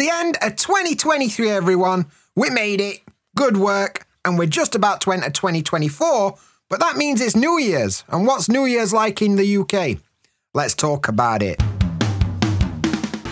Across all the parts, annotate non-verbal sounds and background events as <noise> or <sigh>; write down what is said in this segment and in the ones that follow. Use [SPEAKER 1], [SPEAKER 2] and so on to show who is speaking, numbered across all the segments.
[SPEAKER 1] the end of 2023, everyone. We made it. Good work. And we're just about to enter 2024, but that means it's New Year's. And what's New Year's like in the UK? Let's talk about it.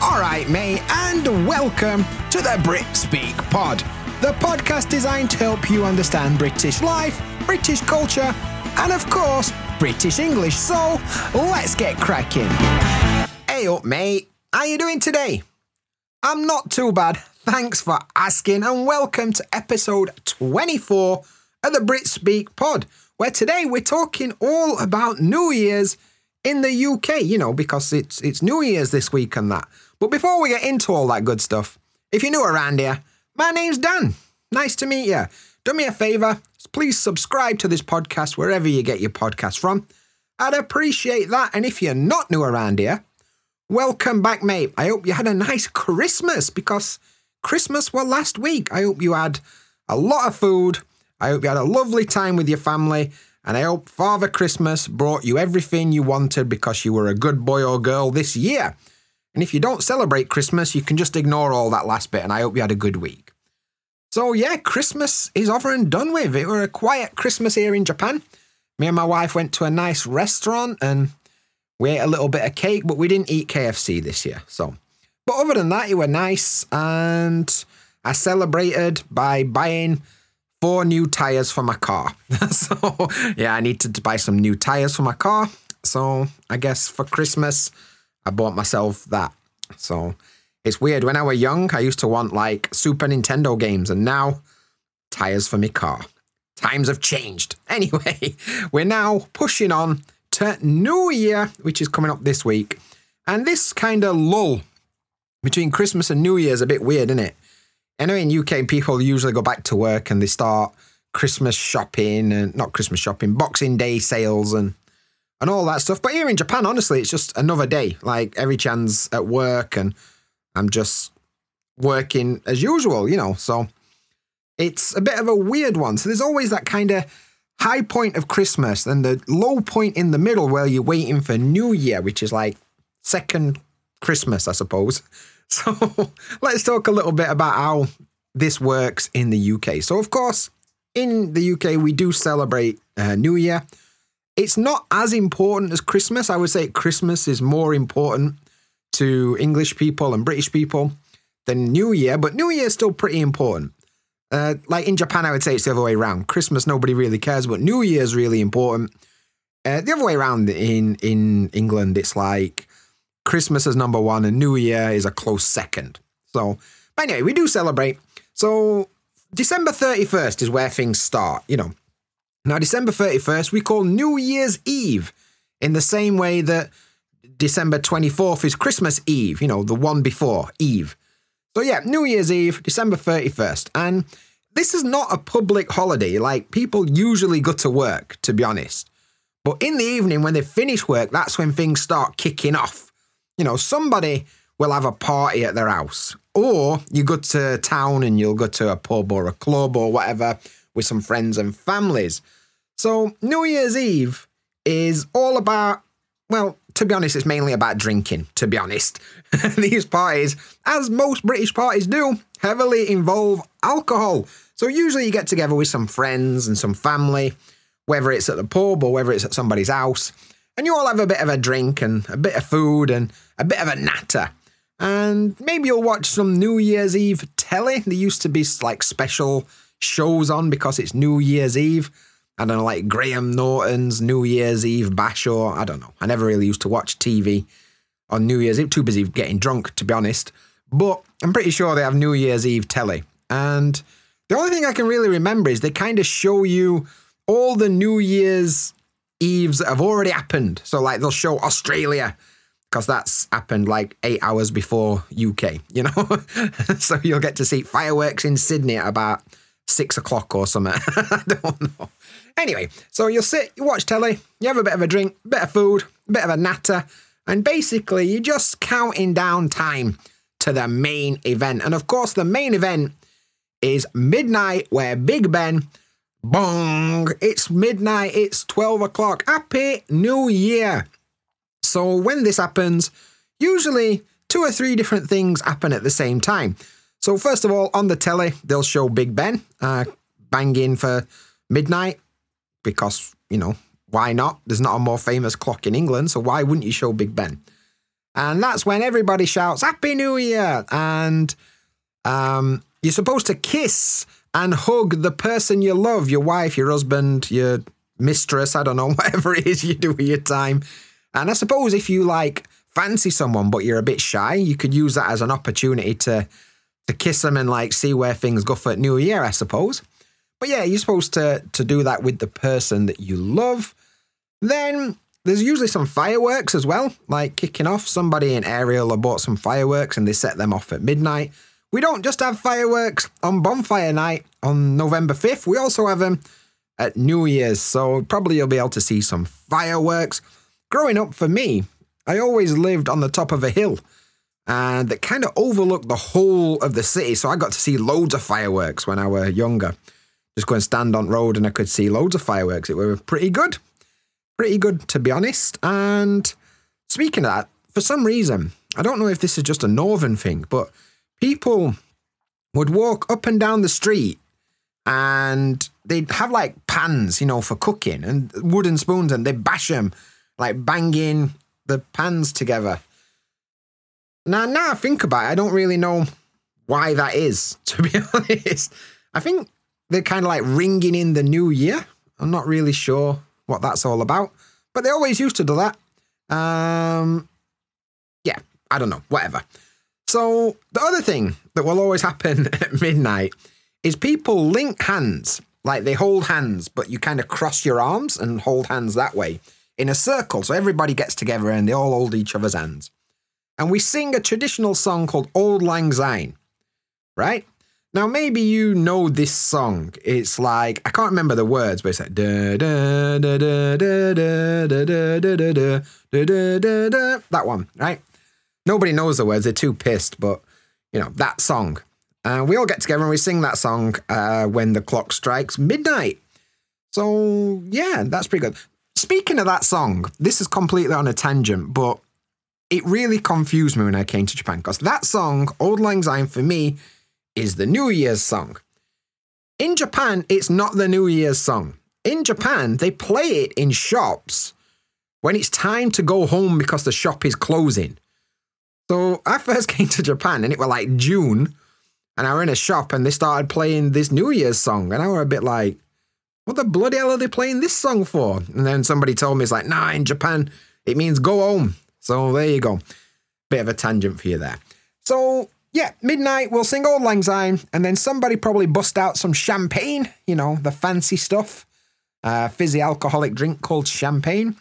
[SPEAKER 1] All right, mate, and welcome to the Brit Speak Pod, the podcast designed to help you understand British life, British culture, and of course, British English. So let's get cracking. Hey up, mate. How are you doing today? I'm not too bad. Thanks for asking, and welcome to episode 24 of the Brit Speak Pod, where today we're talking all about New Year's in the UK. You know, because it's it's New Year's this week and that. But before we get into all that good stuff, if you're new around here, my name's Dan. Nice to meet you. Do me a favour, please subscribe to this podcast wherever you get your podcast from. I'd appreciate that. And if you're not new around here, welcome back, mate. I hope you had a nice Christmas because Christmas was last week. I hope you had a lot of food. I hope you had a lovely time with your family. And I hope Father Christmas brought you everything you wanted because you were a good boy or girl this year. And if you don't celebrate Christmas, you can just ignore all that last bit. And I hope you had a good week. So, yeah, Christmas is over and done with. It was a quiet Christmas here in Japan. Me and my wife went to a nice restaurant and we ate a little bit of cake, but we didn't eat KFC this year. So, but other than that, it was nice. And I celebrated by buying four new tires for my car. <laughs> so, yeah, I needed to buy some new tires for my car. So, I guess for Christmas, I bought myself that. So it's weird. When I was young, I used to want like Super Nintendo games, and now tires for my car. Times have changed. <laughs> Anyway, we're now pushing on to New Year, which is coming up this week. And this kind of lull between Christmas and New Year is a bit weird, isn't it? Know in UK, people usually go back to work and they start Christmas shopping and not Christmas shopping, Boxing Day sales and and all that stuff. But here in Japan, honestly, it's just another day. Like every chance at work, and I'm just working as usual, you know. So it's a bit of a weird one. So there's always that kind of high point of Christmas and the low point in the middle where you're waiting for New Year, which is like second Christmas, I suppose. <laughs> So let's talk a little bit about how this works in the UK. So, of course, in the UK, we do celebrate uh, New Year. It's not as important as Christmas. I would say Christmas is more important to English people and British people than New Year, but New Year is still pretty important. Uh, like in Japan, I would say it's the other way around. Christmas, nobody really cares, but New Year's really important. Uh, the other way around in in England, it's like Christmas is number one and New Year is a close second. So, but anyway, we do celebrate. So December 31st is where things start, you know. Now, December 31st, we call New Year's Eve in the same way that December 24th is Christmas Eve, you know, the one before Eve. So, yeah, New Year's Eve, December 31st. And this is not a public holiday. Like, people usually go to work, to be honest. But in the evening, when they finish work, that's when things start kicking off. You know, somebody will have a party at their house, or you go to town and you'll go to a pub or a club or whatever with some friends and families. So, New Year's Eve is all about, well, to be honest, it's mainly about drinking, to be honest. <laughs> These parties, as most British parties do, heavily involve alcohol. So, usually you get together with some friends and some family, whether it's at the pub or whether it's at somebody's house, and you all have a bit of a drink and a bit of food and a bit of a natter. And maybe you'll watch some New Year's Eve telly. There used to be like special shows on because it's New Year's Eve. I don't know, like Graham Norton's New Year's Eve bash, or I don't know. I never really used to watch TV on New Year's Eve. Too busy getting drunk, to be honest. But I'm pretty sure they have New Year's Eve telly. And the only thing I can really remember is they kind of show you all the New Year's Eves that have already happened. So, like, they'll show Australia because that's happened like eight hours before UK, you know? <laughs> so you'll get to see fireworks in Sydney at about six o'clock or something. <laughs> I don't know. Anyway, so you'll sit, you watch telly, you have a bit of a drink, bit of food, bit of a natter, and basically you're just counting down time to the main event. And of course, the main event is midnight, where Big Ben, bong, it's midnight, it's 12 o'clock. Happy New Year. So when this happens, usually two or three different things happen at the same time. So, first of all, on the telly, they'll show Big Ben uh, banging for midnight because, you know, why not? There's not a more famous clock in England, so why wouldn't you show Big Ben? And that's when everybody shouts, Happy New Year! And um, you're supposed to kiss and hug the person you love, your wife, your husband, your mistress, I don't know, <laughs> whatever it is you do with your time. And I suppose if you like fancy someone but you're a bit shy, you could use that as an opportunity to to kiss them and like see where things go for New Year, I suppose. But yeah, you're supposed to to do that with the person that you love. Then there's usually some fireworks as well, like kicking off. Somebody in Ariel bought some fireworks and they set them off at midnight. We don't just have fireworks on bonfire night on November 5th, we also have them at New Year's, so probably you'll be able to see some fireworks. Growing up for me, I always lived on the top of a hill and that kind of overlooked the whole of the city, so I got to see loads of fireworks when I were younger. Just go and stand on road and I could see loads of fireworks. It were pretty good pretty good to be honest. And speaking of that, for some reason, I don't know if this is just a northern thing, but people would walk up and down the street and they'd have like pans, you know, for cooking and wooden spoons and they'd bash them, like banging the pans together. Now, now I think about it, I don't really know why that is, <laughs> to be honest. I think they're kind of like ringing in the new year. I'm not really sure what that's all about. But they always used to do that. Um, yeah, I don't know, whatever. So the other thing that will always <laughs> happen at midnight is people link hands, like they hold hands, but you kind of cross your arms and hold hands that way in a circle. So everybody gets together and they all hold each other's hands. And we sing a traditional song called Auld Lang Syne, right? Now, maybe you know this song. It's like, I can't remember the words, but it's like, da da da da da da da da da da da da da da that one, right? Nobody knows the words, they're too pissed, but, you know, that song. Uh, we all get together and we sing that song uh, when the clock strikes midnight. So, yeah, that's pretty good. Speaking of that song, this is completely on a tangent, but it really confused me when I came to Japan because that song, Auld Lang Syne, for me, is the New Year's song. In Japan, it's not the New Year's song. In Japan, they play it in shops when it's time to go home because the shop is closing. So I first <laughs> came to Japan and it was like June, and I were in a shop and they started playing this New Year's song, and I were a bit like, what the bloody hell are they playing this song for? And then somebody told me it's like, nah, in Japan, it means go home. So there you go. Bit of a tangent for you there. So yeah, midnight, we'll sing Auld Lang Syne, and then somebody probably bust out some champagne, you know, the fancy stuff, uh, fizzy alcoholic drink called champagne.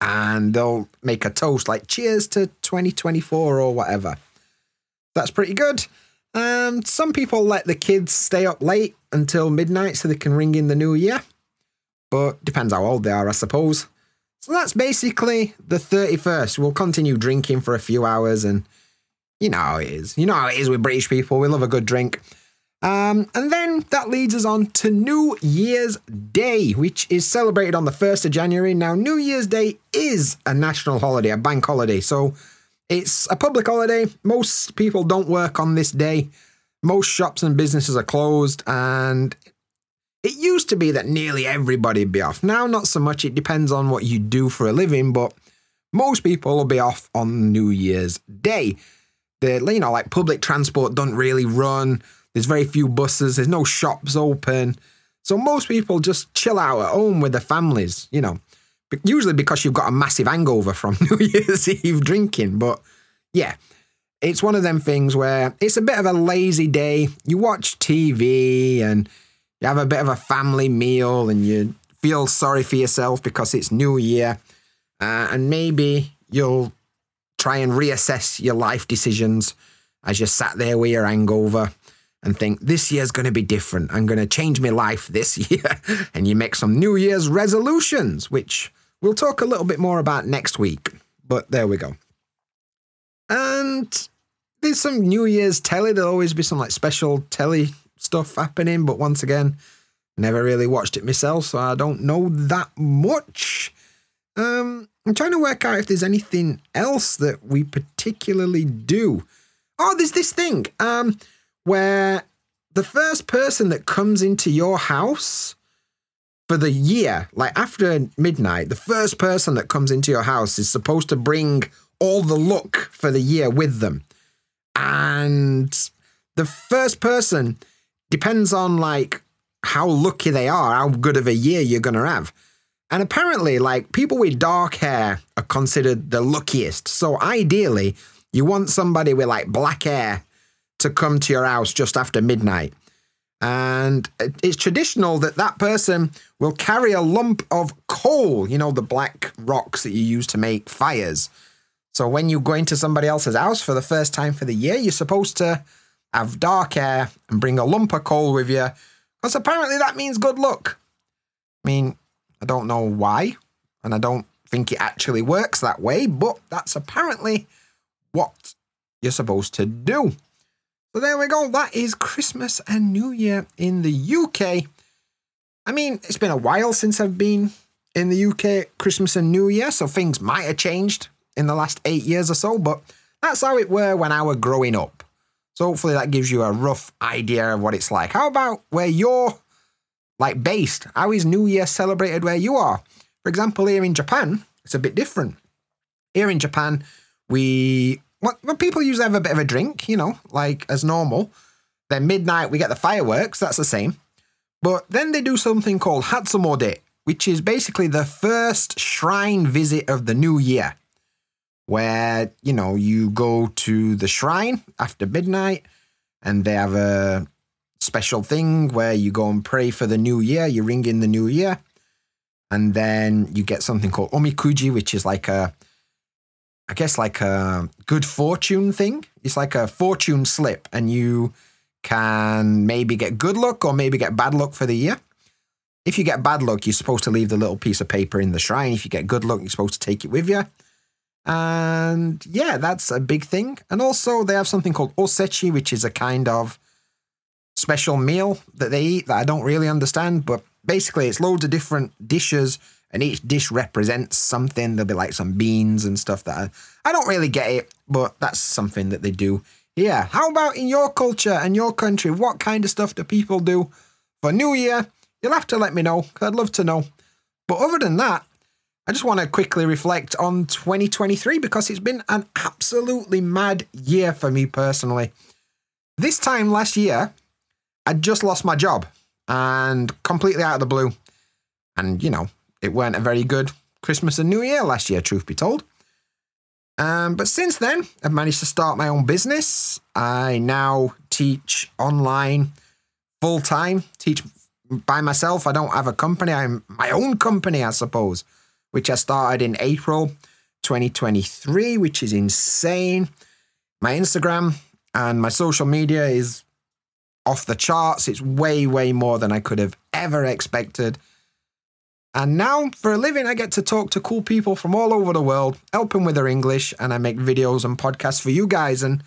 [SPEAKER 1] And they'll make a toast like cheers to 2024 or whatever. That's pretty good. Um, some people let the kids stay up late until midnight so they can ring in the new year. But depends how old they are, I suppose. So that's basically the 31st. We'll continue drinking for a few hours and you know how it is. You know how it is with British people. We love a good drink. Um, and then that leads us on to New Year's Day, which is celebrated on the 1st of January. Now, New Year's Day is a national holiday, a bank holiday. So it's a public holiday. Most people don't work on this day. Most shops and businesses are closed. And it used to be that nearly everybody would be off. Now, not so much. It depends on what you do for a living, but most people will be off on New Year's Day the you know like public transport doesn't really run. There's very few buses. There's no shops open. So most people just chill out at home with their families. You know, usually because you've got a massive hangover from <laughs> New Year's Eve drinking. But yeah, it's one of them things where it's a bit of a lazy day. You watch TV and you have a bit of a family meal and you feel sorry for yourself because it's New Year. Uh, and maybe you'll try and reassess your life decisions as you sat there with your hangover and think, this year's going to be different. I'm going to change my life this <laughs> year. and you make some New Year's resolutions, which we'll talk a little bit more about next week. But there we go. And there's some New Year's telly. There'll always be some like special telly stuff happening. But once again, never really watched it myself, so I don't know that much. Um, I'm trying to work out if there's anything else that we particularly do. Oh, there's this thing um, where the first person that comes into your house for the year, like after midnight, the first person that comes into your house is supposed to bring all the luck for the year with them. And the first person depends on like how lucky they are, how good of a year you're to have. And apparently, like people with dark hair are considered the luckiest. So ideally, you want somebody with like black hair to come to your house just after midnight. And it's traditional that that person will carry a lump of coal, you know, the black rocks that you use to make fires. So when you go into somebody else's house for the first time for the year, you're supposed to have dark hair and bring a lump of coal with you, because apparently that means good luck. I mean, I don't know why, and I don't think it actually works that way, but that's apparently what you're supposed to do. So there we go. That is Christmas and New Year in the UK. I mean, it's been a while since I've been in the UK Christmas and New Year, so things might have changed in the last eight years or so, but that's how it were when I was growing up. So hopefully that gives you a rough idea of what it's like. How about where you're like based? How is New Year celebrated where you are? For example, here in Japan, it's a bit different. Here in Japan, we when people usually have a bit of a drink, you know, like as normal. Then midnight we get the fireworks, that's the same. But then they do something called Hatsumode, which is basically the first shrine visit of the new year. Where, you know, you go to the shrine after midnight and they have a special thing where you go and pray for the new year, you ring in the new year, and then you get something called omikuji, which is like a I guess like a good fortune thing. It's like a fortune slip, and you can maybe get good luck or maybe get bad luck for the year. If you get bad luck, you're supposed to leave the little piece of paper in the shrine. If you get good luck, you're supposed to take it with you. And yeah, that's a big thing. And also, they have something called osechi, which is a kind of special meal that they eat that I don't really understand. But basically, it's loads of different dishes and each dish represents something. There'll be like some beans and stuff that I, I don't really get it, but that's something that they do. Yeah. How about in your culture and your country? What kind of stuff do people do for New Year? You'll have to let me know, I'd love to know. But other than that, I just want to quickly reflect on 2023 because it's been an absolutely mad year for me personally. This time last year, I just lost my job and completely out of the blue. And, you know, it weren't a very good Christmas and New Year last year, truth be told. Um, but since then, I've managed to start my own business. I now teach online full time, teach by myself. I don't have a company. I'm my own company, I suppose, which I started in April 2023, which is insane. My Instagram and my social media is off the charts. It's way, way more than I could have ever expected. And now, for a living, I get to talk to cool people from all over the world, help them with their English, and I make videos and podcasts for you guys. And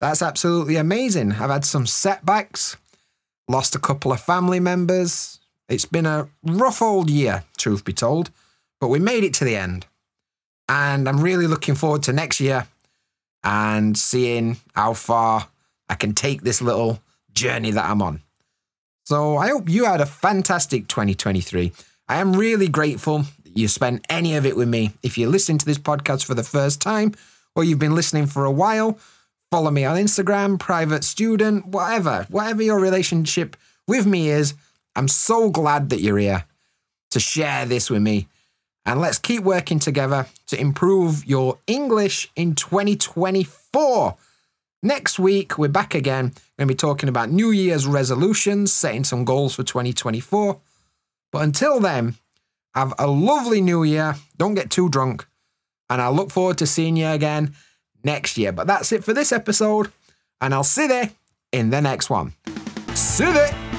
[SPEAKER 1] that's absolutely amazing. I've had some setbacks, lost a couple of family members. It's been a rough old year, truth be told, but we made it to the end. And I'm really looking forward to next year and seeing how far I can take this little journey that I'm on. So I hope you had a fantastic 2023. I am really grateful that you spent any of it with me. If you're listening to this podcast for the first time or you've been listening for a while, follow me on Instagram, private student, whatever, whatever your relationship with me is. I'm so glad that you're here to share this with me. And let's keep working together to improve your English in 2024. Next week, we're back again. We're going to be talking about New Year's resolutions, setting some goals for 2024. But until then, have a lovely new year. Don't get too drunk. And I look forward to seeing you again next year. But that's it for this episode. And I'll see you in the next one. See you